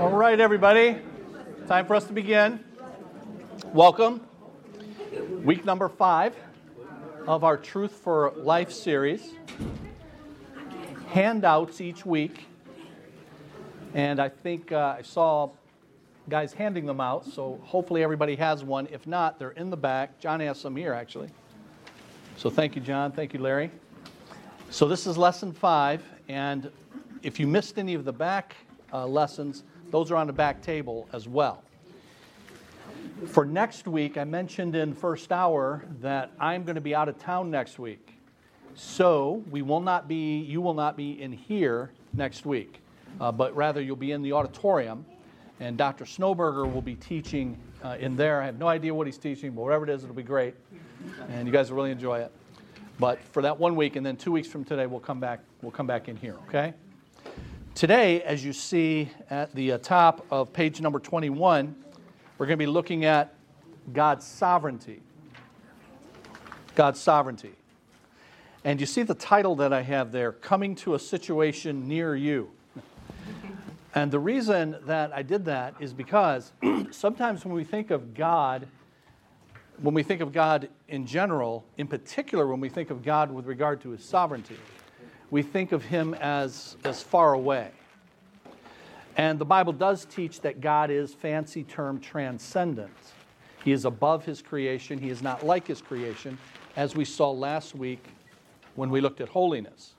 All right, everybody. Time for us to begin. Welcome. Week number five of our Truth for Life series. Handouts each week. And I think uh, I saw guys handing them out, so hopefully everybody has one. If not, they're in the back. John has some here, actually. So thank you, John. Thank you, Larry. So this is lesson five, and if you missed any of the back uh, lessons, those are on the back table as well. For next week, I mentioned in first hour that I'm going to be out of town next week. So we will not be, you will not be in here next week, uh, but rather you'll be in the auditorium, and Dr. Snowberger will be teaching uh, in there. I have no idea what he's teaching, but whatever it is, it'll be great, and you guys will really enjoy it. But for that one week, and then two weeks from today, we'll come back. We'll come back in here. Okay. Today, as you see at the uh, top of page number 21, we're going to be looking at God's sovereignty. God's sovereignty. And you see the title that I have there, Coming to a Situation Near You. And the reason that I did that is because sometimes when we think of God, when we think of God in general, in particular when we think of God with regard to his sovereignty, we think of him as, as far away. And the Bible does teach that God is, fancy term, transcendent. He is above his creation, he is not like his creation, as we saw last week when we looked at holiness.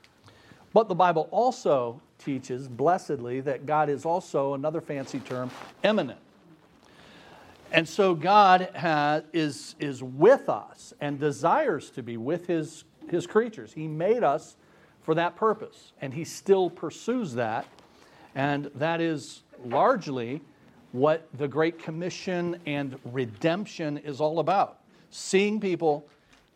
But the Bible also teaches, blessedly, that God is also, another fancy term, immanent. And so God has, is, is with us and desires to be with his, his creatures. He made us for that purpose. And he still pursues that. And that is largely what the Great Commission and redemption is all about. Seeing people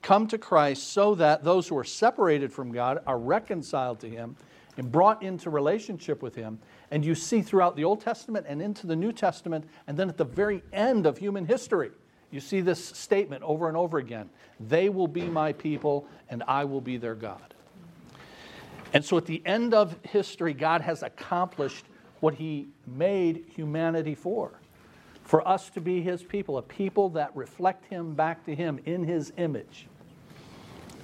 come to Christ so that those who are separated from God are reconciled to Him and brought into relationship with Him. And you see throughout the Old Testament and into the New Testament, and then at the very end of human history, you see this statement over and over again They will be my people, and I will be their God. And so at the end of history, God has accomplished what He made humanity for for us to be His people, a people that reflect Him back to Him in His image.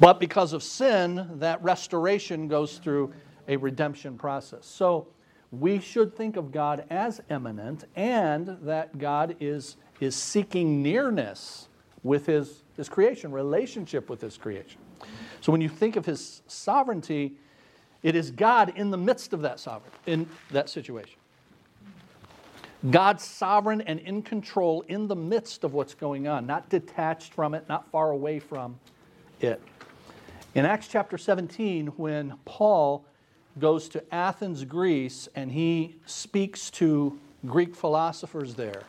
But because of sin, that restoration goes through a redemption process. So we should think of God as immanent and that God is, is seeking nearness with his, his creation, relationship with His creation. So when you think of His sovereignty, it is God in the midst of that sovereign, in that situation. God's sovereign and in control in the midst of what's going on, not detached from it, not far away from it. In Acts chapter 17, when Paul goes to Athens, Greece, and he speaks to Greek philosophers there,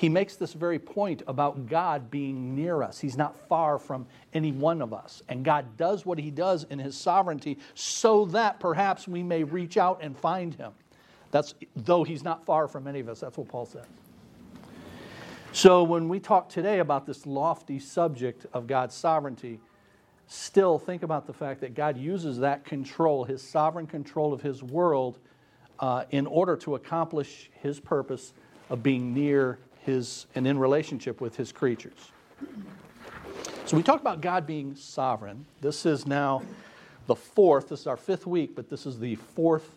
he makes this very point about God being near us. He's not far from any one of us. And God does what He does in His sovereignty so that perhaps we may reach out and find Him. That's though He's not far from any of us. That's what Paul says. So when we talk today about this lofty subject of God's sovereignty, still think about the fact that God uses that control, His sovereign control of His world, uh, in order to accomplish His purpose of being near his, and in relationship with his creatures. So we talk about God being sovereign. This is now the fourth, this is our fifth week, but this is the fourth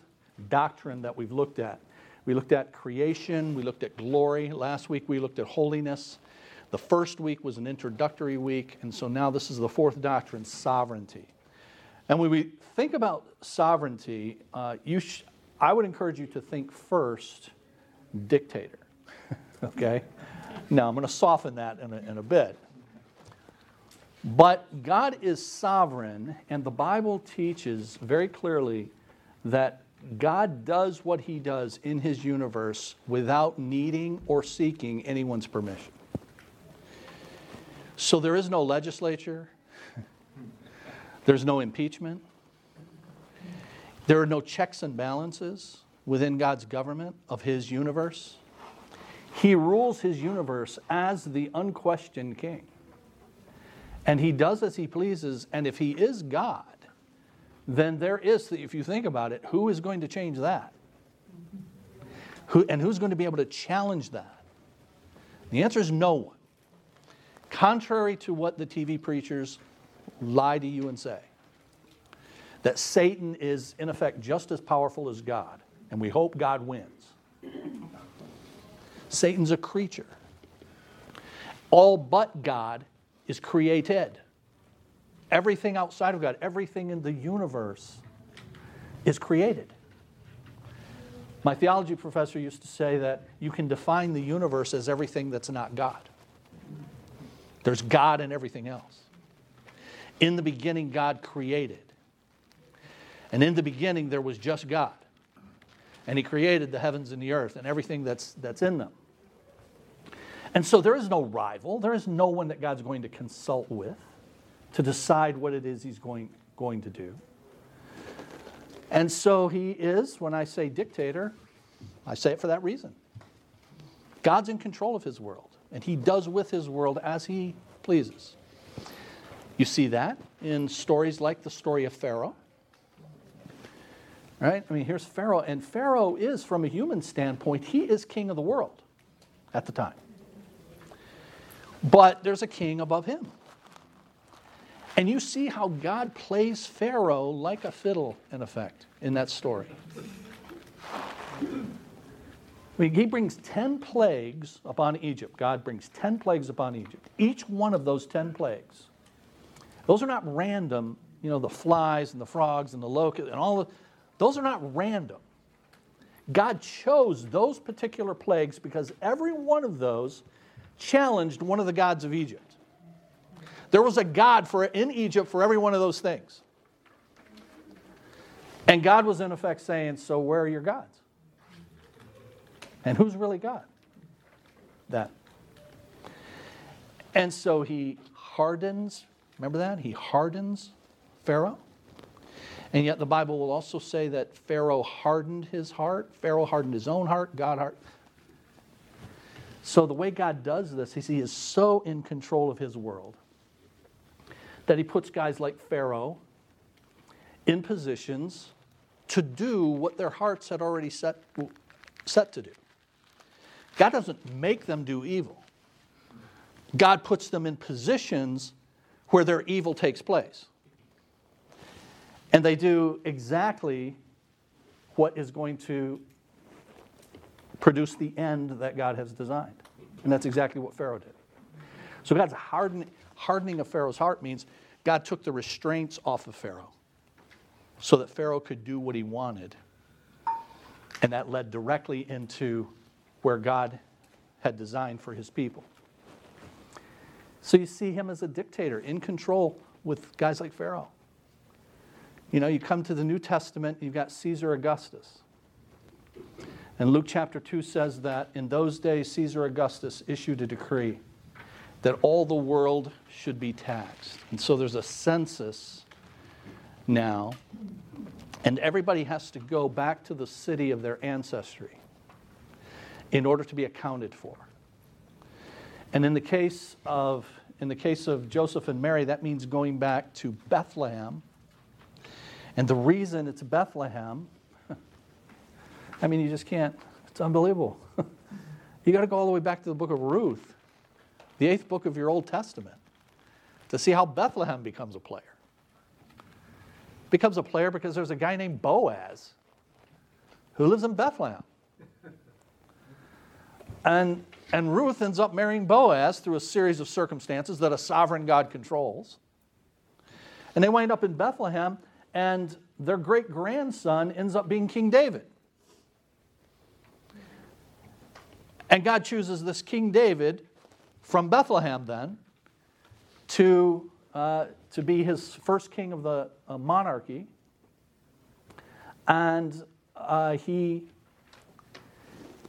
doctrine that we've looked at. We looked at creation, we looked at glory. Last week we looked at holiness. The first week was an introductory week, and so now this is the fourth doctrine sovereignty. And when we think about sovereignty, uh, you sh- I would encourage you to think first dictator okay? Now, I'm going to soften that in a, in a bit. But God is sovereign, and the Bible teaches very clearly that God does what He does in His universe without needing or seeking anyone's permission. So there is no legislature, there's no impeachment, there are no checks and balances within God's government of His universe. He rules his universe as the unquestioned king. And he does as he pleases. And if he is God, then there is, if you think about it, who is going to change that? Who, and who's going to be able to challenge that? The answer is no one. Contrary to what the TV preachers lie to you and say, that Satan is, in effect, just as powerful as God, and we hope God wins. Satan's a creature. All but God is created. Everything outside of God, everything in the universe is created. My theology professor used to say that you can define the universe as everything that's not God. There's God in everything else. In the beginning, God created. And in the beginning, there was just God. And He created the heavens and the earth and everything that's, that's in them. And so there is no rival. There is no one that God's going to consult with to decide what it is He's going, going to do. And so He is, when I say dictator, I say it for that reason. God's in control of His world, and He does with His world as He pleases. You see that in stories like the story of Pharaoh. Right? I mean, here's Pharaoh, and Pharaoh is, from a human standpoint, he is king of the world at the time. But there's a king above him. And you see how God plays Pharaoh like a fiddle, in effect, in that story. He brings 10 plagues upon Egypt. God brings 10 plagues upon Egypt. Each one of those 10 plagues, those are not random, you know, the flies and the frogs and the locusts and all of those are not random. God chose those particular plagues because every one of those challenged one of the gods of Egypt. There was a God for, in Egypt for every one of those things. And God was in effect saying, So where are your gods? And who's really God? That. And so he hardens, remember that? He hardens Pharaoh. And yet the Bible will also say that Pharaoh hardened his heart. Pharaoh hardened his own heart, God heart. So the way God does this is he is so in control of his world that he puts guys like Pharaoh in positions to do what their hearts had already set, set to do. God doesn't make them do evil. God puts them in positions where their evil takes place. And they do exactly what is going to produce the end that God has designed. And that's exactly what Pharaoh did. So God's hardening, hardening of Pharaoh's heart means God took the restraints off of Pharaoh so that Pharaoh could do what he wanted. And that led directly into where God had designed for his people. So you see him as a dictator in control with guys like Pharaoh. You know, you come to the New Testament, you've got Caesar Augustus. And Luke chapter 2 says that in those days, Caesar Augustus issued a decree that all the world should be taxed. And so there's a census now, and everybody has to go back to the city of their ancestry in order to be accounted for. And in the case of in the case of Joseph and Mary, that means going back to Bethlehem and the reason it's Bethlehem, I mean, you just can't, it's unbelievable. you got to go all the way back to the book of Ruth, the eighth book of your Old Testament, to see how Bethlehem becomes a player. Becomes a player because there's a guy named Boaz who lives in Bethlehem. And, and Ruth ends up marrying Boaz through a series of circumstances that a sovereign God controls. And they wind up in Bethlehem, and their great grandson ends up being King David. And God chooses this King David from Bethlehem then to, uh, to be his first king of the uh, monarchy. And uh, he,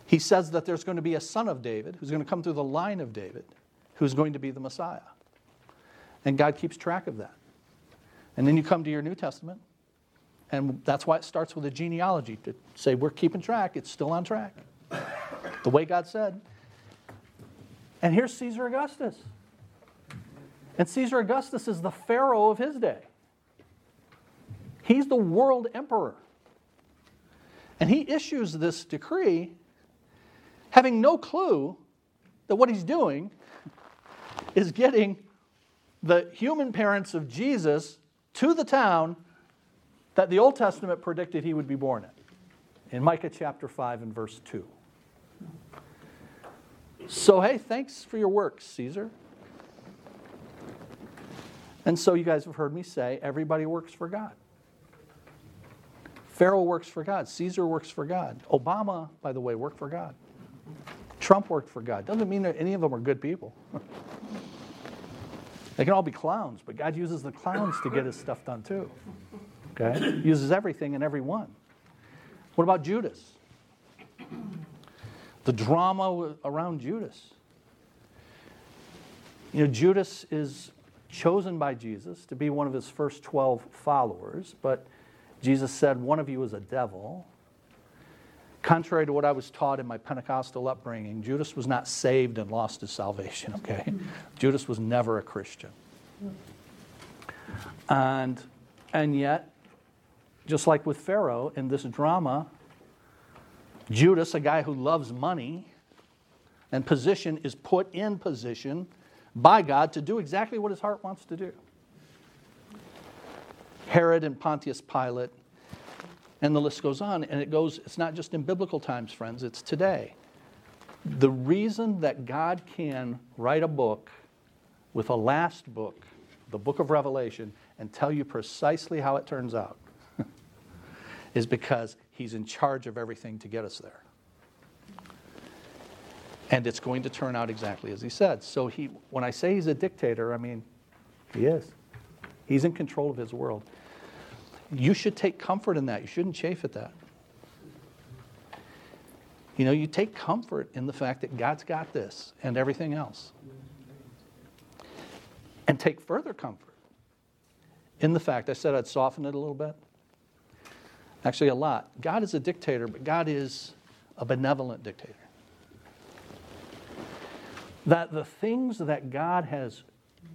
he says that there's going to be a son of David who's going to come through the line of David who's going to be the Messiah. And God keeps track of that. And then you come to your New Testament, and that's why it starts with a genealogy to say we're keeping track, it's still on track. The way God said. And here's Caesar Augustus. And Caesar Augustus is the Pharaoh of his day. He's the world emperor. And he issues this decree having no clue that what he's doing is getting the human parents of Jesus to the town that the Old Testament predicted he would be born in, in Micah chapter 5 and verse 2. So, hey, thanks for your work, Caesar. And so, you guys have heard me say everybody works for God. Pharaoh works for God. Caesar works for God. Obama, by the way, worked for God. Trump worked for God. Doesn't mean that any of them are good people. they can all be clowns, but God uses the clowns to get his stuff done too. Okay? Uses everything and everyone. What about Judas? The drama around Judas. You know, Judas is chosen by Jesus to be one of his first 12 followers, but Jesus said, One of you is a devil. Contrary to what I was taught in my Pentecostal upbringing, Judas was not saved and lost his salvation, okay? Judas was never a Christian. And, and yet, just like with Pharaoh in this drama, Judas, a guy who loves money and position, is put in position by God to do exactly what his heart wants to do. Herod and Pontius Pilate, and the list goes on. And it goes, it's not just in biblical times, friends, it's today. The reason that God can write a book with a last book, the book of Revelation, and tell you precisely how it turns out is because he's in charge of everything to get us there. And it's going to turn out exactly as he said. So he, when I say he's a dictator, I mean, he is. He's in control of his world. You should take comfort in that. You shouldn't chafe at that. You know, you take comfort in the fact that God's got this and everything else. And take further comfort in the fact, I said I'd soften it a little bit. Actually, a lot. God is a dictator, but God is a benevolent dictator. That the things that God has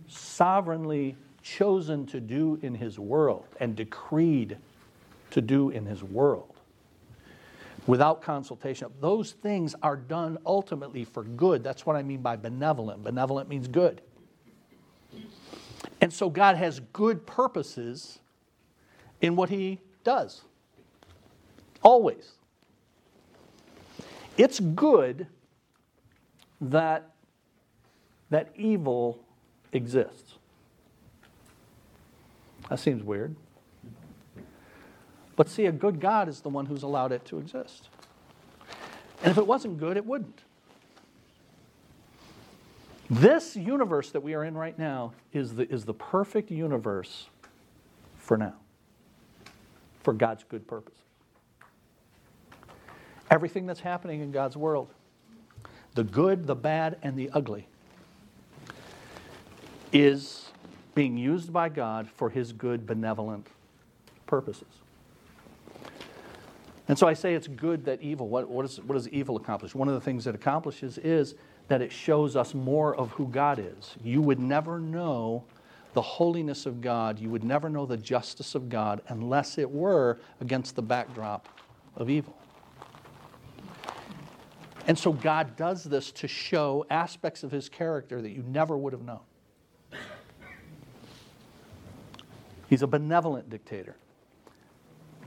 sovereignly chosen to do in his world and decreed to do in his world without consultation. Those things are done ultimately for good. That's what I mean by benevolent. Benevolent means good. And so God has good purposes in what he does. Always. It's good that, that evil exists. That seems weird. But see, a good God is the one who's allowed it to exist. And if it wasn't good, it wouldn't. This universe that we are in right now is the, is the perfect universe for now, for God's good purpose. Everything that's happening in God's world, the good, the bad, and the ugly, is being used by God for his good, benevolent purposes. And so I say it's good that evil, what, what, is, what does evil accomplish? One of the things it accomplishes is that it shows us more of who God is. You would never know the holiness of God, you would never know the justice of God unless it were against the backdrop of evil. And so God does this to show aspects of his character that you never would have known. He's a benevolent dictator.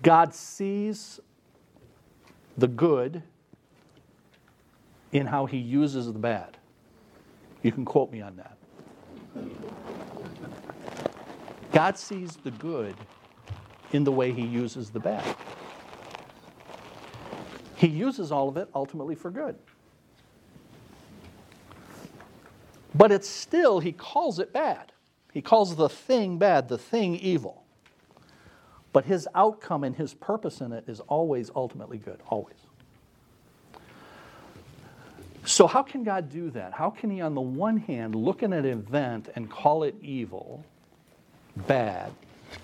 God sees the good in how he uses the bad. You can quote me on that. God sees the good in the way he uses the bad. He uses all of it ultimately for good. But it's still, he calls it bad. He calls the thing bad, the thing evil. But his outcome and his purpose in it is always ultimately good, always. So, how can God do that? How can He, on the one hand, look at an event and call it evil, bad,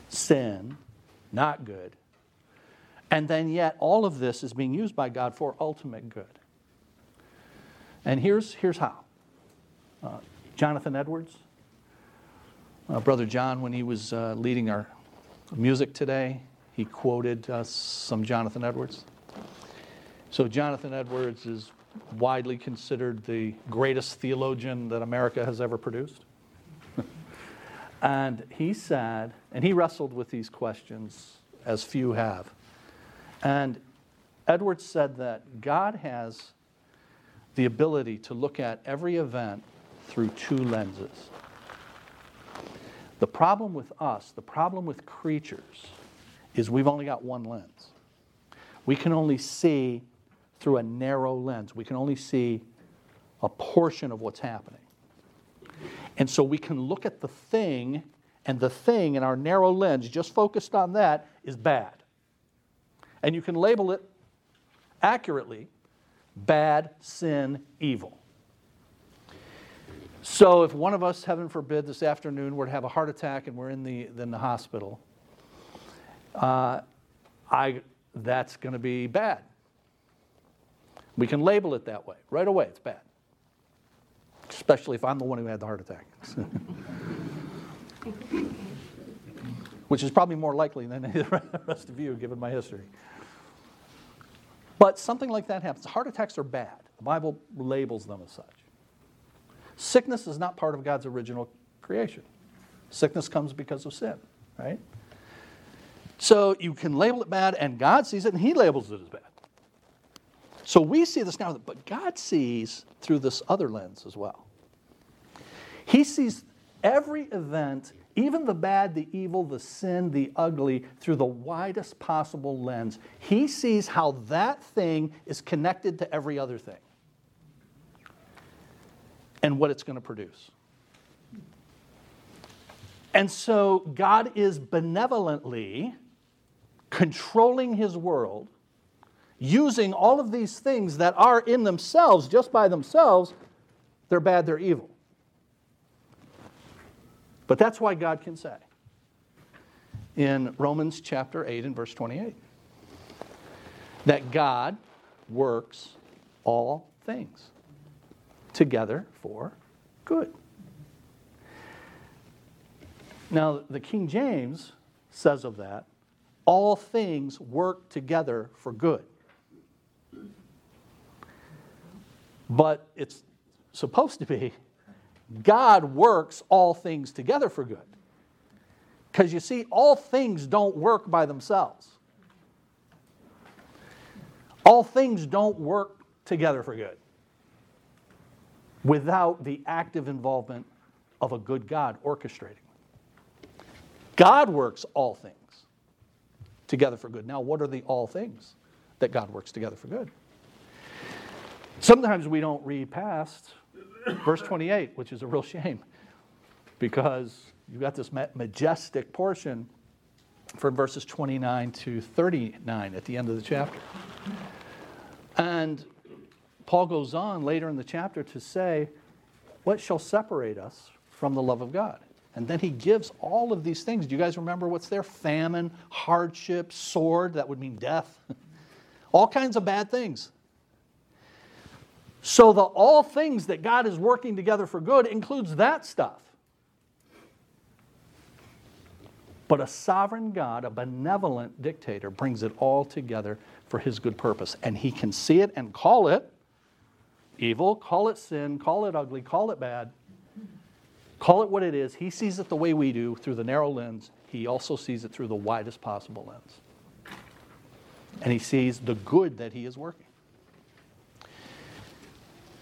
sin, not good, and then yet all of this is being used by God for ultimate good? And here's, here's how uh, Jonathan Edwards, uh, Brother John, when he was uh, leading our music today, he quoted uh, some Jonathan Edwards. So, Jonathan Edwards is widely considered the greatest theologian that America has ever produced. and he said, and he wrestled with these questions as few have. And Edwards said that God has the ability to look at every event through two lenses. The problem with us, the problem with creatures, is we've only got one lens. We can only see through a narrow lens. We can only see a portion of what's happening. And so we can look at the thing, and the thing in our narrow lens, just focused on that, is bad. And you can label it accurately bad, sin, evil. So if one of us, heaven forbid, this afternoon were to have a heart attack and we're in the, in the hospital, uh, I, that's going to be bad. We can label it that way. Right away, it's bad. Especially if I'm the one who had the heart attack. Which is probably more likely than the rest of you, given my history. But something like that happens. Heart attacks are bad. The Bible labels them as such. Sickness is not part of God's original creation. Sickness comes because of sin, right? So you can label it bad, and God sees it, and He labels it as bad. So we see this now, but God sees through this other lens as well. He sees every event, even the bad, the evil, the sin, the ugly, through the widest possible lens. He sees how that thing is connected to every other thing and what it's going to produce. And so God is benevolently controlling his world, using all of these things that are in themselves, just by themselves, they're bad, they're evil. But that's why God can say in Romans chapter 8 and verse 28 that God works all things together for good. Now, the King James says of that, all things work together for good. But it's supposed to be God works all things together for good. Because you see, all things don't work by themselves. All things don't work together for good without the active involvement of a good God orchestrating. God works all things together for good. Now, what are the all things that God works together for good? Sometimes we don't read past verse 28, which is a real shame because you've got this majestic portion from verses 29 to 39 at the end of the chapter. And Paul goes on later in the chapter to say, What shall separate us from the love of God? And then he gives all of these things. Do you guys remember what's there? Famine, hardship, sword, that would mean death. all kinds of bad things. So, the all things that God is working together for good includes that stuff. But a sovereign God, a benevolent dictator, brings it all together for his good purpose. And he can see it and call it evil, call it sin, call it ugly, call it bad, call it what it is. He sees it the way we do through the narrow lens. He also sees it through the widest possible lens. And he sees the good that he is working.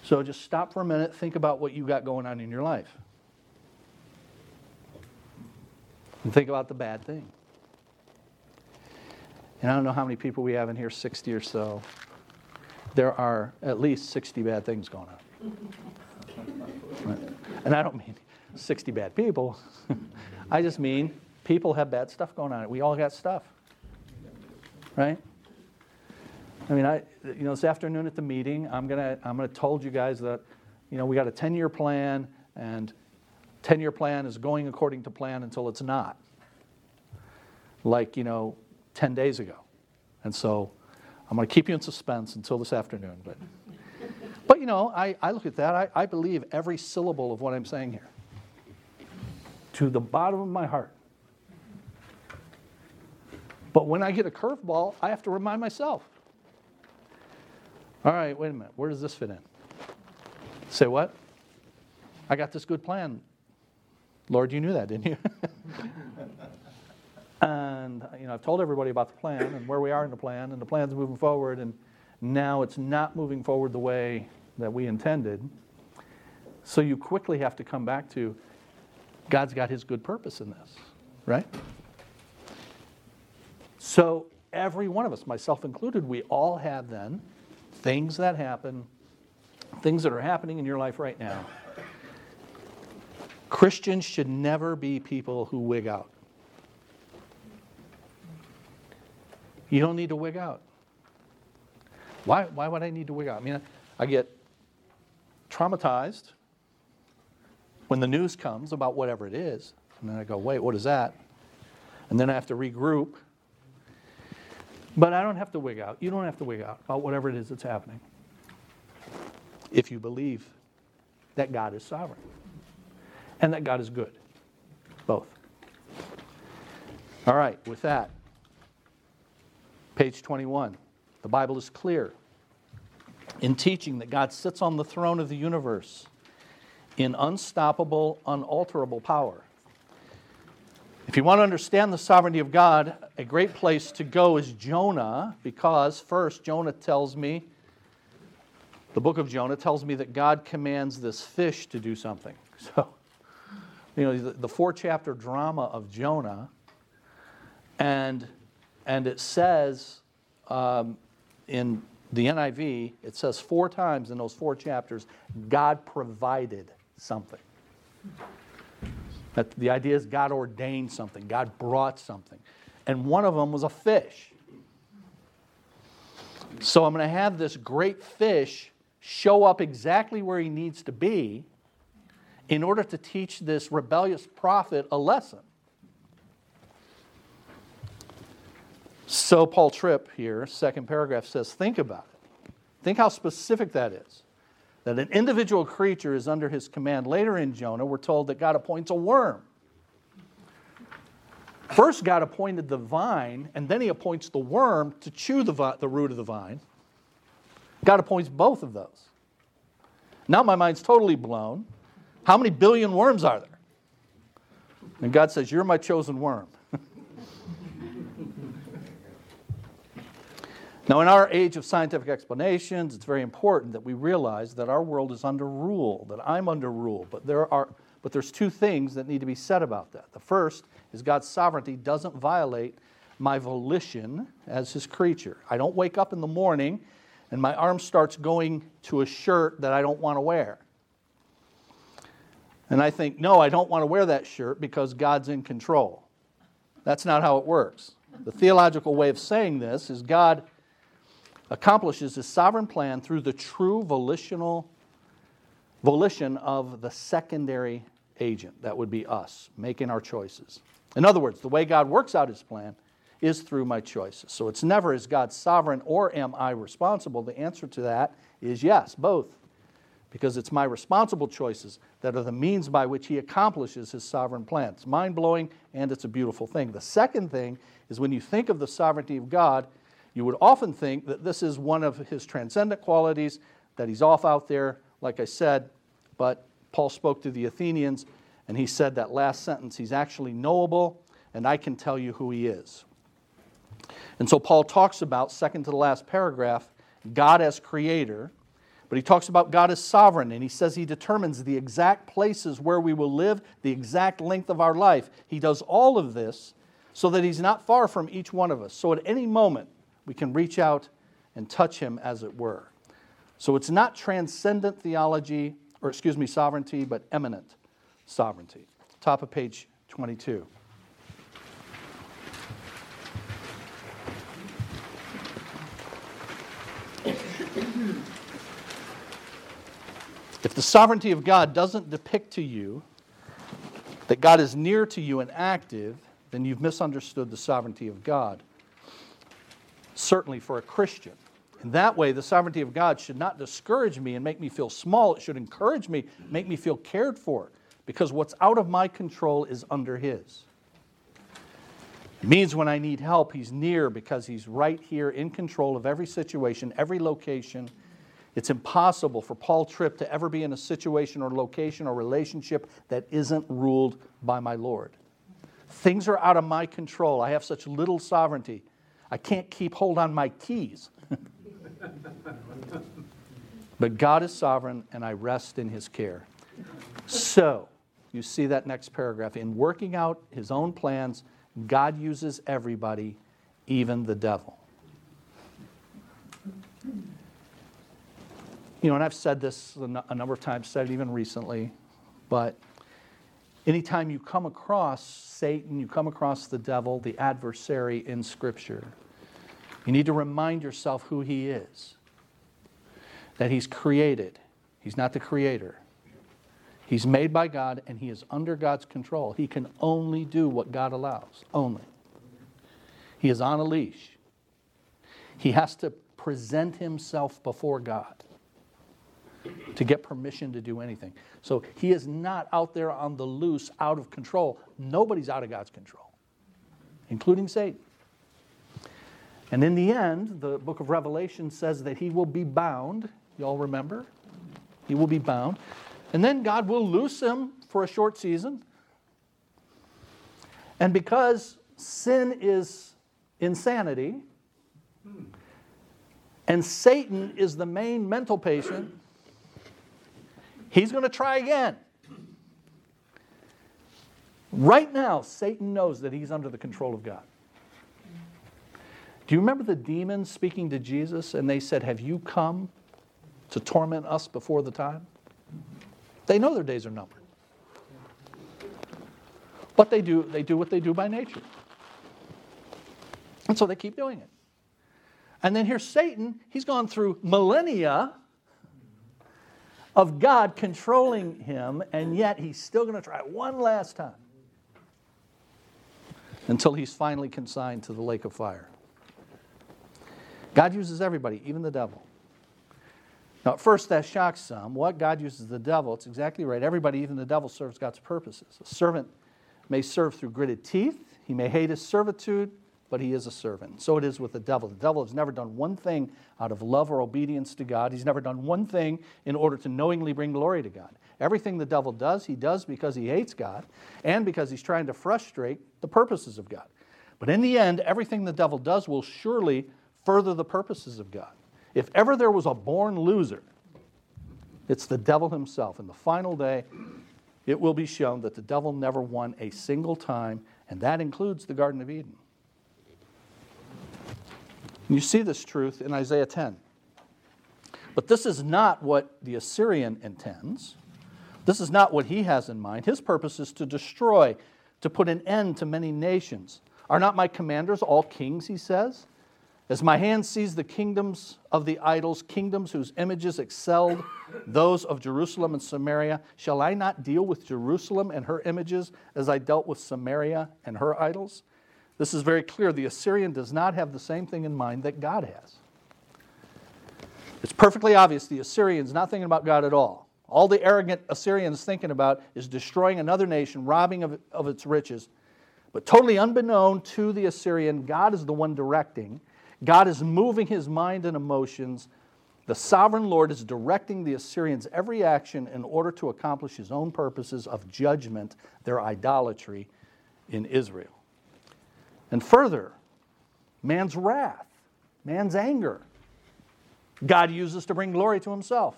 So just stop for a minute, think about what you got going on in your life. And think about the bad thing. And I don't know how many people we have in here, 60 or so. There are at least 60 bad things going on. And I don't mean 60 bad people. I just mean people have bad stuff going on. We all got stuff. Right? I mean, I, you know, this afternoon at the meeting, I'm gonna, I'm gonna told you guys that, you know, we got a 10-year plan, and 10-year plan is going according to plan until it's not. Like, you know, 10 days ago. And so I'm going to keep you in suspense until this afternoon. But, but you know, I, I look at that, I, I believe every syllable of what I'm saying here to the bottom of my heart. But when I get a curveball, I have to remind myself All right, wait a minute. Where does this fit in? Say what? I got this good plan. Lord, you knew that, didn't you? and you know, I've told everybody about the plan and where we are in the plan, and the plan's moving forward, and now it's not moving forward the way that we intended. So you quickly have to come back to God's got his good purpose in this, right? So every one of us, myself included, we all have then things that happen, things that are happening in your life right now. Christians should never be people who wig out. You don't need to wig out. Why, why would I need to wig out? I mean, I get traumatized when the news comes about whatever it is. And then I go, wait, what is that? And then I have to regroup. But I don't have to wig out. You don't have to wig out about whatever it is that's happening. If you believe that God is sovereign and that God is good. Both. All right, with that, page 21. The Bible is clear in teaching that God sits on the throne of the universe in unstoppable, unalterable power. If you want to understand the sovereignty of God, a great place to go is Jonah, because first, Jonah tells me, the book of Jonah tells me that God commands this fish to do something. So, you know, the, four chapter drama of Jonah, and, and it says um, in the NIV, it says four times in those four chapters, God provided something. That the idea is God ordained something, God brought something. And one of them was a fish. So I'm going to have this great fish show up exactly where he needs to be in order to teach this rebellious prophet a lesson. So Paul Tripp here, second paragraph says, think about it. Think how specific that is that an individual creature is under his command. Later in Jonah, we're told that God appoints a worm. First, God appointed the vine, and then he appoints the worm to chew the, vi- the root of the vine. God appoints both of those. Now my mind's totally blown. How many billion worms are there? And God says, You're my chosen worm. Now, in our age of scientific explanations, it's very important that we realize that our world is under rule, that I'm under rule. But there are but there's two things that need to be said about that. The first is God's sovereignty doesn't violate my volition as his creature. I don't wake up in the morning and my arm starts going to a shirt that I don't want to wear. And I think, no, I don't want to wear that shirt because God's in control. That's not how it works. The theological way of saying this is God accomplishes his sovereign plan through the true volitional volition of the secondary agent. That would be us, making our choices. In other words, the way God works out his plan is through my choices. So it's never is God sovereign or am I responsible? The answer to that is yes, both. Because it's my responsible choices that are the means by which he accomplishes his sovereign plan. It's mind blowing and it's a beautiful thing. The second thing is when you think of the sovereignty of God, you would often think that this is one of his transcendent qualities, that he's off out there, like I said, but Paul spoke to the Athenians and he said that last sentence, he's actually knowable and I can tell you who he is. And so Paul talks about, second to the last paragraph, God as creator, but he talks about God as sovereign, and he says he determines the exact places where we will live, the exact length of our life. He does all of this so that he's not far from each one of us. So at any moment, we can reach out and touch him, as it were. So it's not transcendent theology, or excuse me, sovereignty, but immanent sovereignty. Top of page 22. If the sovereignty of God doesn't depict to you that God is near to you and active, then you've misunderstood the sovereignty of God certainly for a Christian. In that way, the sovereignty of God should not discourage me and make me feel small. It should encourage me, make me feel cared for, because what's out of my control is under His. It means when I need help, He's near because He's right here in control of every situation, every location, It's impossible for Paul Tripp to ever be in a situation or location or relationship that isn't ruled by my Lord. Things are out of my control. I have such little sovereignty. I can't keep hold on my keys. but God is sovereign and I rest in his care. So, you see that next paragraph. In working out his own plans, God uses everybody, even the devil. You know, and I've said this a number of times, said it even recently, but anytime you come across Satan, you come across the devil, the adversary in Scripture, you need to remind yourself who he is. That he's created, he's not the creator. He's made by God and he is under God's control. He can only do what God allows, only. He is on a leash. He has to present himself before God to get permission to do anything. So he is not out there on the loose, out of control. Nobody's out of God's control, including Satan. And in the end, the book of Revelation says that he will be bound. You all remember? He will be bound. And then God will loose him for a short season. And because sin is insanity, and Satan is the main mental patient, He's going to try again. Right now, Satan knows that he's under the control of God. Do you remember the demons speaking to Jesus and they said, Have you come to torment us before the time? They know their days are numbered. But they do, they do what they do by nature. And so they keep doing it. And then here's Satan. He's gone through millennia of God controlling him, and yet he's still going to try one last time until he's finally consigned to the lake of fire. God uses everybody, even the devil. Now, at first, that shocks some. What? God uses the devil. It's exactly right. Everybody, even the devil, serves God's purposes. A servant may serve through gritted teeth, he may hate his servitude, but he is a servant. So it is with the devil. The devil has never done one thing out of love or obedience to God. He's never done one thing in order to knowingly bring glory to God. Everything the devil does, he does because he hates God and because he's trying to frustrate the purposes of God. But in the end, everything the devil does will surely further the purposes of God. If ever there was a born loser, it's the devil himself. In the final day, it will be shown that the devil never won a single time, and that includes the Garden of Eden. You see this truth in Isaiah 10. But this is not what the Assyrian intends. This is not what he has in mind. His purpose is to destroy, to put an end to many nations. Are not my commanders all kings, he says? As my hand sees the kingdoms of the idols, kingdoms whose images excelled those of Jerusalem and Samaria, shall I not deal with Jerusalem and her images as I dealt with Samaria and her idols? This is very clear. The Assyrian does not have the same thing in mind that God has. It's perfectly obvious the Assyrian's not thinking about God at all. All the arrogant Assyrian's thinking about is destroying another nation, robbing of, of its riches. But totally unbeknown to the Assyrian, God is the one directing. God is moving his mind and emotions. The sovereign Lord is directing the Assyrians' every action in order to accomplish his own purposes of judgment, their idolatry in Israel. And further, man's wrath, man's anger, God uses to bring glory to himself.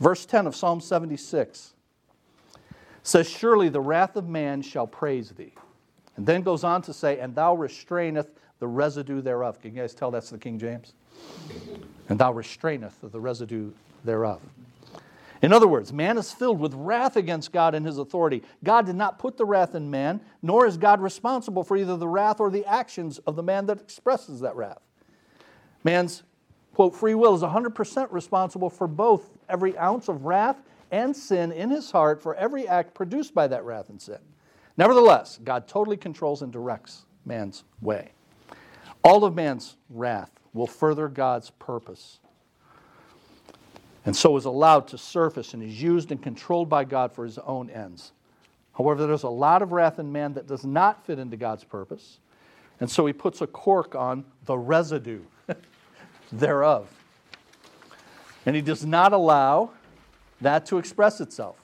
Verse 10 of Psalm 76 says, Surely the wrath of man shall praise thee. And then goes on to say, And thou restraineth the residue thereof. Can you guys tell that's the King James? And thou restraineth the residue thereof. In other words, man is filled with wrath against God and his authority. God did not put the wrath in man, nor is God responsible for either the wrath or the actions of the man that expresses that wrath. Man's, quote, free will is 100% responsible for both every ounce of wrath and sin in his heart for every act produced by that wrath and sin. Nevertheless, God totally controls and directs man's way. All of man's wrath will further God's purpose and so is allowed to surface and is used and controlled by God for his own ends. However, there's a lot of wrath in man that does not fit into God's purpose, and so he puts a cork on the residue thereof. And he does not allow that to express itself.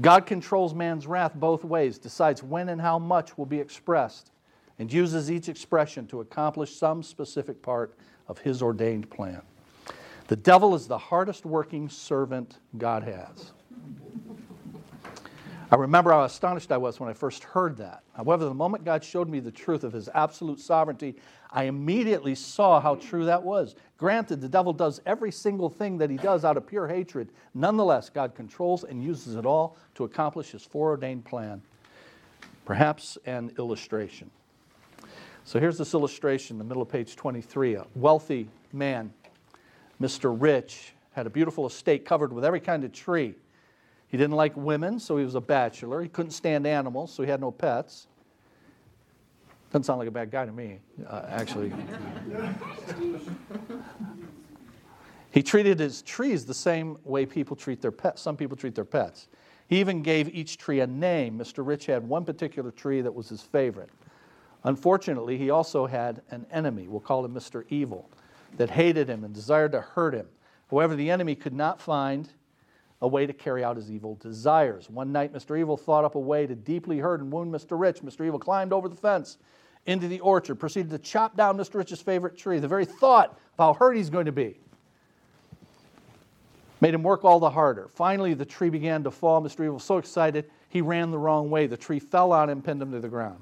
God controls man's wrath both ways, decides when and how much will be expressed, and uses each expression to accomplish some specific part of his ordained plan. The devil is the hardest working servant God has. I remember how astonished I was when I first heard that. However, the moment God showed me the truth of his absolute sovereignty, I immediately saw how true that was. Granted, the devil does every single thing that he does out of pure hatred. Nonetheless, God controls and uses it all to accomplish his foreordained plan. Perhaps an illustration. So here's this illustration, the middle of page 23. A wealthy man, Mr. Rich, had a beautiful estate covered with every kind of tree. He didn't like women, so he was a bachelor. He couldn't stand animals, so he had no pets. Doesn't sound like a bad guy to me, uh, actually. he treated his trees the same way people treat their pets. Some people treat their pets. He even gave each tree a name. Mr. Rich had one particular tree that was his favorite. Unfortunately, he also had an enemy, we'll call him Mr. Evil, that hated him and desired to hurt him. However, the enemy could not find a way to carry out his evil desires. One night, Mr. Evil thought up a way to deeply hurt and wound Mr. Rich. Mr. Evil climbed over the fence into the orchard, proceeded to chop down Mr. Rich's favorite tree. The very thought of how hurt he's going to be made him work all the harder. Finally, the tree began to fall. Mr. Evil was so excited, he ran the wrong way. The tree fell on him, pinned him to the ground.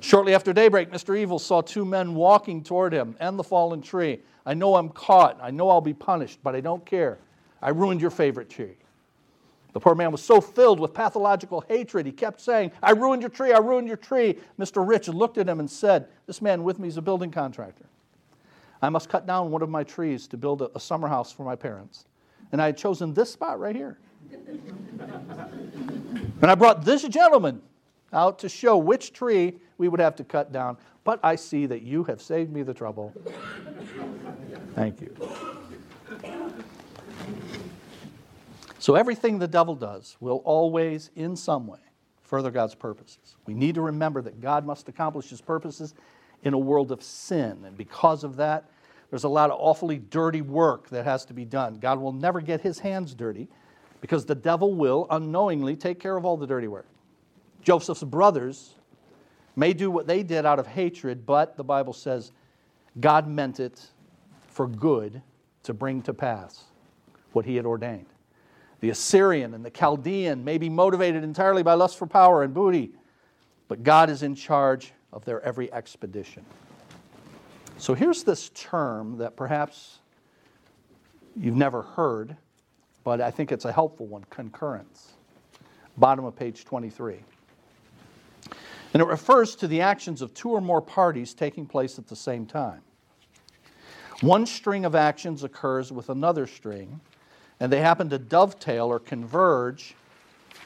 Shortly after daybreak, Mr. Evil saw two men walking toward him and the fallen tree. I know I'm caught. I know I'll be punished, but I don't care. I ruined your favorite tree. The poor man was so filled with pathological hatred, he kept saying, I ruined your tree, I ruined your tree. Mr. Rich looked at him and said, This man with me is a building contractor. I must cut down one of my trees to build a, summer house for my parents. And I had chosen this spot right here. and I brought this gentleman out to show which tree we would have to cut down. But I see that you have saved me the trouble. Thank you. So everything the devil does will always, in some way, further God's purposes. We need to remember that God must accomplish his purposes in a world of sin. And because of that, there's a lot of awfully dirty work that has to be done. God will never get his hands dirty because the devil will unknowingly take care of all the dirty work. Joseph's brothers may do what they did out of hatred, but the Bible says God meant it for good to bring to pass what he had ordained. The Assyrian and the Chaldean may be motivated entirely by lust for power and booty, but God is in charge of their every expedition. So here's this term that perhaps you've never heard, but I think it's a helpful one concurrence. Bottom of page 23. And it refers to the actions of two or more parties taking place at the same time. One string of actions occurs with another string, and they happen to dovetail or converge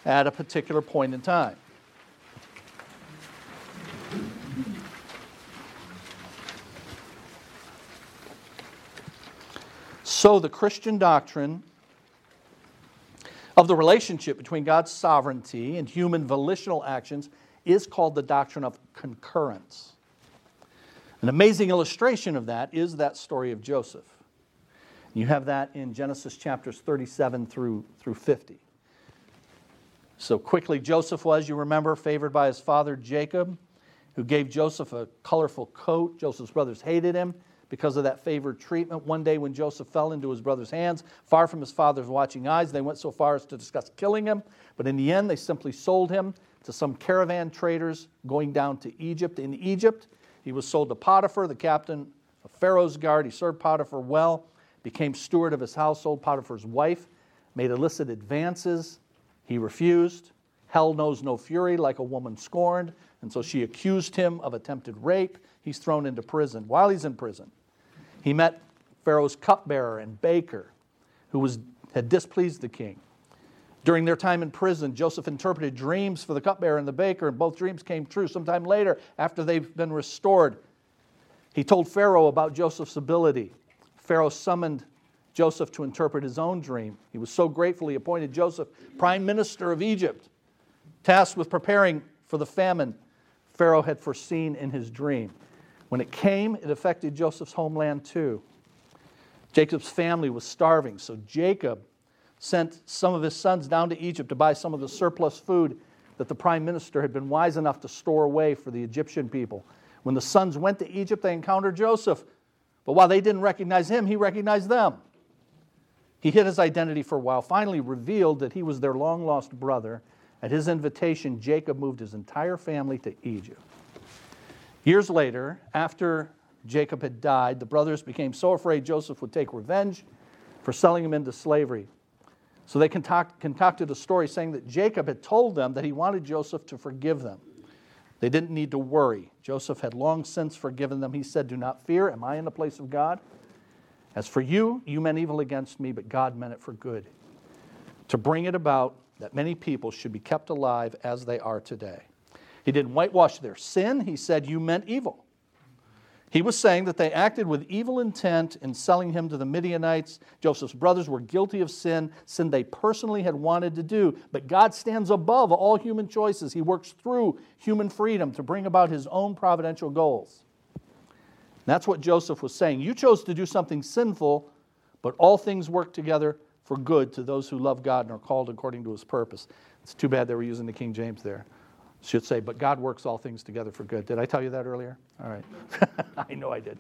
at a particular point in time. So, the Christian doctrine of the relationship between God's sovereignty and human volitional actions is called the doctrine of concurrence. An amazing illustration of that is that story of Joseph. You have that in Genesis chapters 37 through, through 50. So quickly, Joseph was, you remember, favored by his father Jacob, who gave Joseph a colorful coat. Joseph's brothers hated him because of that favored treatment. One day, when Joseph fell into his brother's hands, far from his father's watching eyes, they went so far as to discuss killing him. But in the end, they simply sold him to some caravan traders going down to Egypt. In Egypt, he was sold to Potiphar, the captain of Pharaoh's guard. He served Potiphar well became steward of his household. Potiphar's wife made illicit advances. He refused. Hell knows no fury, like a woman scorned. And so she accused him of attempted rape. He's thrown into prison. While he's in prison, he met Pharaoh's cupbearer and baker, who was, had displeased the king. During their time in prison, Joseph interpreted dreams for the cupbearer and the baker, and both dreams came true. Sometime later, after they've been restored, he told Pharaoh about Joseph's ability Pharaoh summoned Joseph to interpret his own dream. He was so grateful he appointed Joseph prime minister of Egypt, tasked with preparing for the famine Pharaoh had foreseen in his dream. When it came, it affected Joseph's homeland too. Jacob's family was starving, so Jacob sent some of his sons down to Egypt to buy some of the surplus food that the prime minister had been wise enough to store away for the Egyptian people. When the sons went to Egypt, they encountered Joseph. But while they didn't recognize him, he recognized them. He hid his identity for a while, finally revealed that he was their long lost brother. At his invitation, Jacob moved his entire family to Egypt. Years later, after Jacob had died, the brothers became so afraid Joseph would take revenge for selling him into slavery. So they concocted a story saying that Jacob had told them that he wanted Joseph to forgive them. They didn't need to worry. Joseph had long since forgiven them. He said, Do not fear. Am I in the place of God? As for you, you meant evil against me, but God meant it for good, to bring it about that many people should be kept alive as they are today. He didn't whitewash their sin. He said, You meant evil. He was saying that they acted with evil intent in selling him to the Midianites. Joseph's brothers were guilty of sin, sin they personally had wanted to do. But God stands above all human choices. He works through human freedom to bring about his own providential goals. That's what Joseph was saying. You chose to do something sinful, but all things work together for good to those who love God and are called according to his purpose. It's too bad they were using the King James there should say, but God works all things together for good. Did I tell you that earlier? All right. I know I did.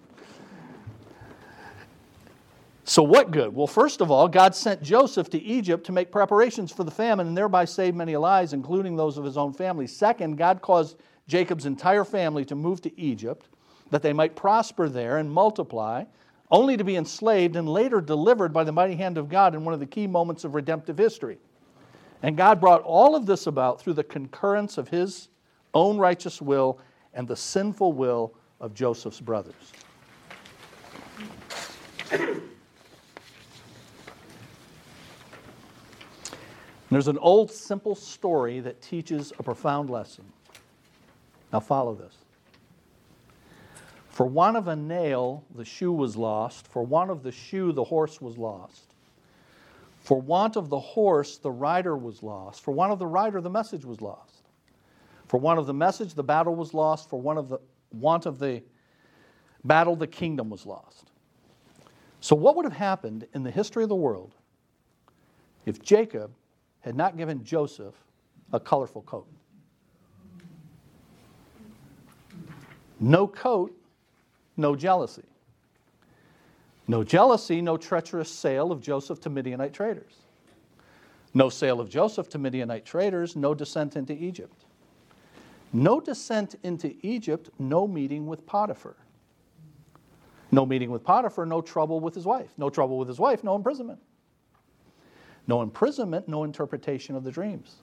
So, what good? Well, first of all, God sent Joseph to Egypt to make preparations for the famine and thereby save many lives, including those of his own family. Second, God caused Jacob's entire family to move to Egypt that they might prosper there and multiply, only to be enslaved and later delivered by the mighty hand of God in one of the key moments of redemptive history. And God brought all of this about through the concurrence of his own righteous will and the sinful will of Joseph's brothers. There's an old simple story that teaches a profound lesson. Now, follow this. For want of a nail, the shoe was lost. For want of the shoe, the horse was lost. For want of the horse, the rider was lost. For want of the rider, the message was lost. For want of the message, the battle was lost. For want of the want of the battle, the kingdom was lost. So, what would have happened in the history of the world if Jacob had not given Joseph a colorful coat? No coat, no jealousy. No jealousy, no treacherous sale of Joseph to Midianite traders. No sale of Joseph to Midianite traders, no descent into Egypt. No descent into Egypt, no meeting with Potiphar. No meeting with Potiphar, no trouble with his wife. No trouble with his wife, no imprisonment. No imprisonment, no interpretation of the dreams.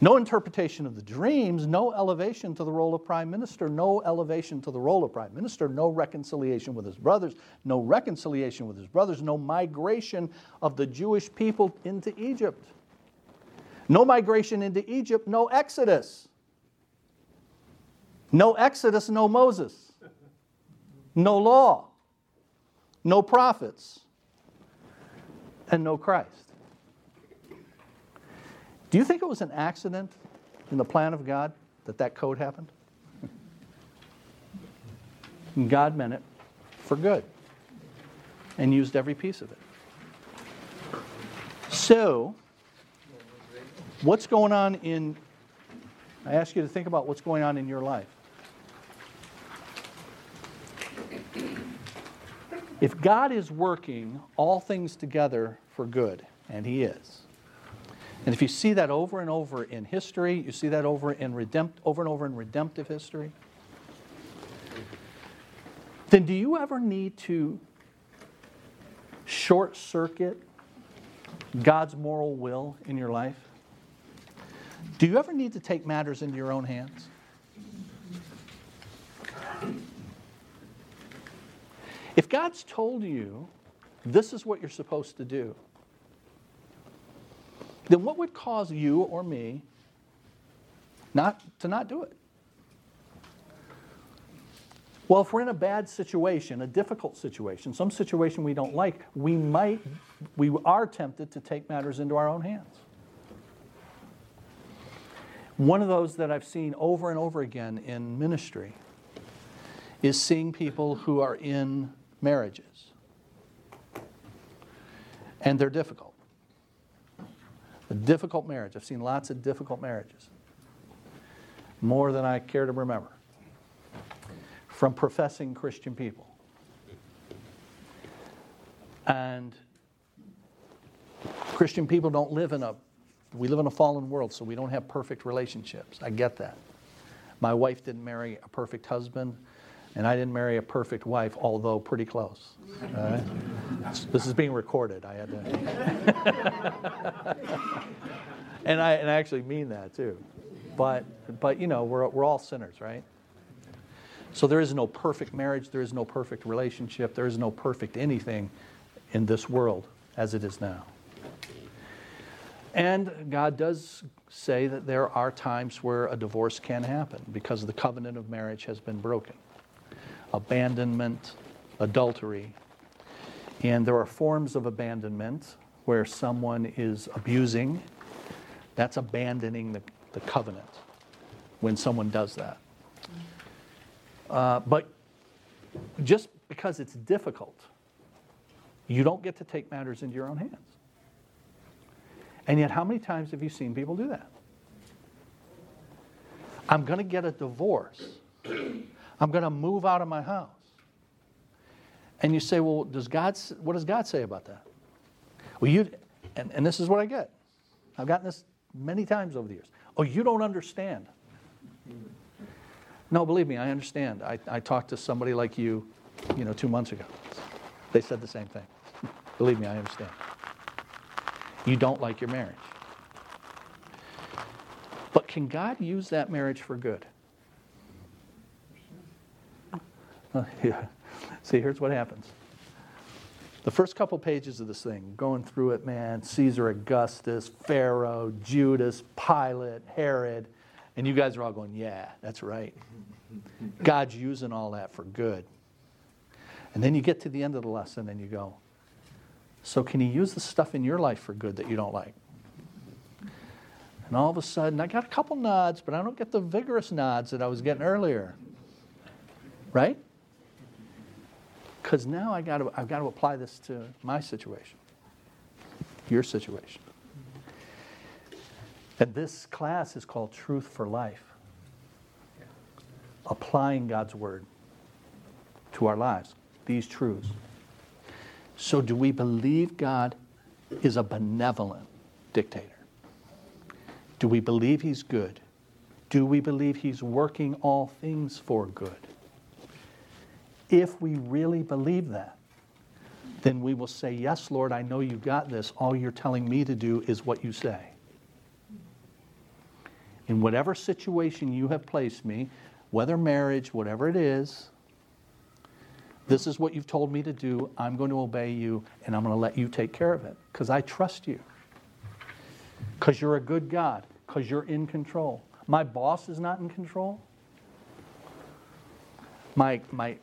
No interpretation of the dreams, no elevation to the role of prime minister, no elevation to the role of prime minister, no reconciliation with his brothers, no reconciliation with his brothers, no migration of the Jewish people into Egypt. No migration into Egypt, no exodus. No exodus, no Moses. No law, no prophets, and no Christ. Do you think it was an accident in the plan of God that that code happened? God meant it for good and used every piece of it. So, what's going on in, I ask you to think about what's going on in your life. If God is working all things together for good, and He is, and if you see that over and over in history, you see that over in redempt, over and over in redemptive history, then do you ever need to short circuit God's moral will in your life? Do you ever need to take matters into your own hands? If God's told you this is what you're supposed to do, then what would cause you or me not to not do it? Well, if we're in a bad situation, a difficult situation, some situation we don't like, we might, we are tempted to take matters into our own hands. One of those that I've seen over and over again in ministry is seeing people who are in marriages And they're difficult. A difficult marriage. I've seen lots of difficult marriages. More than I care to remember. From professing Christian people. And Christian people don't live in a, we live in a fallen world, so we don't have perfect relationships. I get that. My wife didn't marry a perfect husband, and I didn't marry a perfect wife, although pretty close. Right? This is being recorded. I had to. and, I, and I actually mean that too. But, but you know, we're, we're all sinners, right? So there is no perfect marriage, there is no perfect relationship, there is no perfect anything in this world as it is now. And God does say that there are times where a divorce can happen because the covenant of marriage has been broken. Abandonment, adultery. And there are forms of abandonment where someone is abusing. That's abandoning the, the covenant when someone does that. Uh, but just because it's difficult, you don't get to take matters into your own hands. And yet, how many times have you seen people do that? I'm going to get a divorce. I'm going to move out of my house. And you say, well, does God, what does God say about that? Well, you, and, and this is what I get. I've gotten this many times over the years. Oh, you don't understand. No, believe me, I understand. I, I talked to somebody like you, you know, two months ago. They said the same thing. believe me, I understand you don't like your marriage. But can God use that marriage for good? Uh, yeah. See, here's what happens. The first couple pages of this thing, going through it, man, Caesar Augustus, Pharaoh, Judas, Pilate, Herod, and you guys are all going, yeah, that's right. God's using all that for good. And then you get to the end of the lesson and you go, so, can He use the stuff in your life for good that you don't like? And all of a sudden, I got a couple nods, but I don't get the vigorous nods that I was getting earlier. Right? Because now I got to, I've got to apply this to my situation, your situation. And this class is called Truth for Life. Applying God's Word to our lives, these truths. So, do we believe God is a benevolent dictator? Do we believe He's good? Do we believe He's working all things for good? If we really believe that, then we will say, Yes, Lord, I know you got this. All you're telling me to do is what you say. In whatever situation you have placed me, whether marriage, whatever it is, this is what you've told me to do. I'm going to obey you, and I'm going to let you take care of it because I trust you. Because you're a good God, because you're in control. My boss is not in control. My, my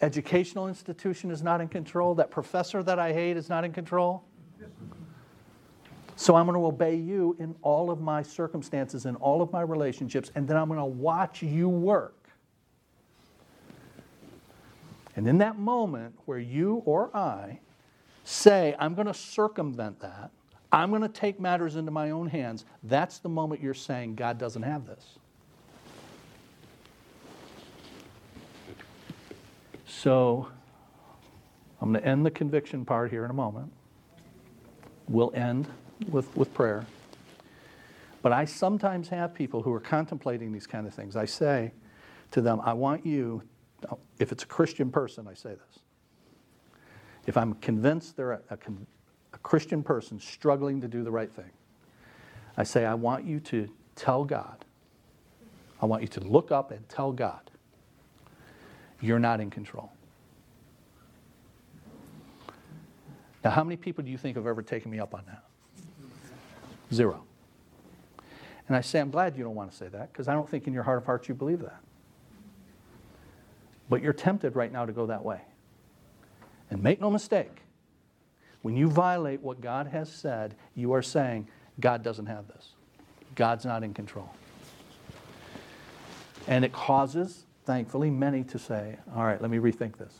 educational institution is not in control. That professor that I hate is not in control. So I'm going to obey you in all of my circumstances, in all of my relationships, and then I'm going to watch you work. And in that moment where you or I say, I'm going to circumvent that, I'm going to take matters into my own hands, that's the moment you're saying, God doesn't have this. So I'm going to end the conviction part here in a moment. We'll end with, with prayer. But I sometimes have people who are contemplating these kind of things. I say to them, I want you if it's a Christian person, I say this. If I'm convinced they're a, a, a Christian person struggling to do the right thing, I say, I want you to tell God, I want you to look up and tell God, you're not in control. Now, how many people do you think have ever taken me up on that? Zero. And I say, I'm glad you don't want to say that because I don't think in your heart of hearts you believe that. But you're tempted right now to go that way. And make no mistake, when you violate what God has said, you are saying, God doesn't have this. God's not in control. And it causes, thankfully, many to say, all right, let me rethink this.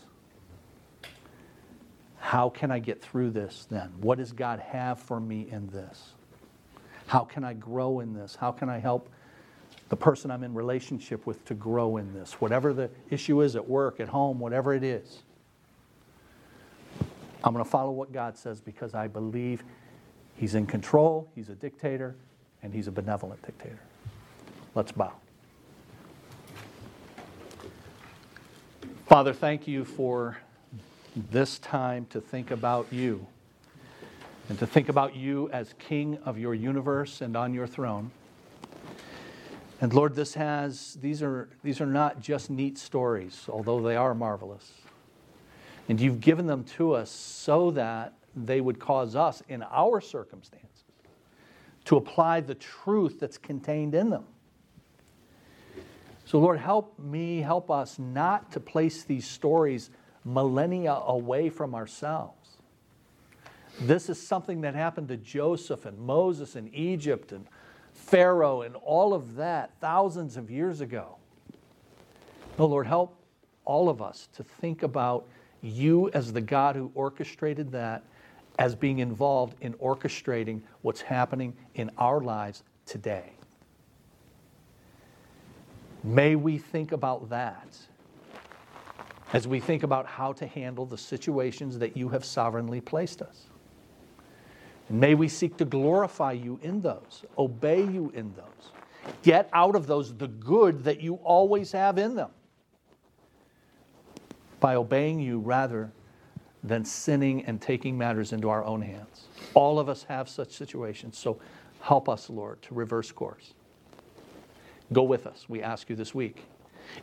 How can I get through this then? What does God have for me in this? How can I grow in this? How can I help the person I'm in relationship with to grow in this? Whatever the issue is at work, at home, whatever it is. I'm going to follow what God says because I believe He's in control, He's a dictator, and He's a benevolent dictator. Let's bow. Father, thank you for this time to think about you and to think about you as King of your universe and on your throne. And Lord, this has, these are, these are not just neat stories, although they are marvelous. And you've given them to us so that they would cause us, in our circumstances, to apply the truth that's contained in them. So, Lord, help me, help us not to place these stories millennia away from ourselves. This is something that happened to Joseph and Moses in Egypt and Pharaoh and all of that thousands of years ago. Oh, Lord, help all of us to think about you as the God who orchestrated that as being involved in orchestrating what's happening in our lives today. May we think about that as we think about how to handle the situations that you have sovereignly placed us. And may we seek to glorify you in those, obey you in those, get out of those the good that you always have in them by obeying you rather than sinning and taking matters into our own hands. All of us have such situations, so help us, Lord, to reverse course. Go with us, we ask you this week,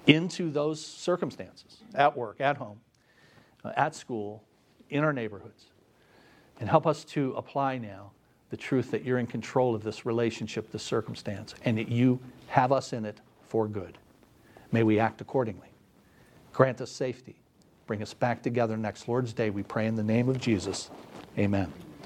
into those circumstances at work, at home, uh, at school, in our neighborhoods, and help us to apply now the truth that you're in control of this relationship, this circumstance, and that you have us in it for good. May we act accordingly. Grant us safety Bring us back together next Lord's Day. We pray in the name of Jesus. Amen.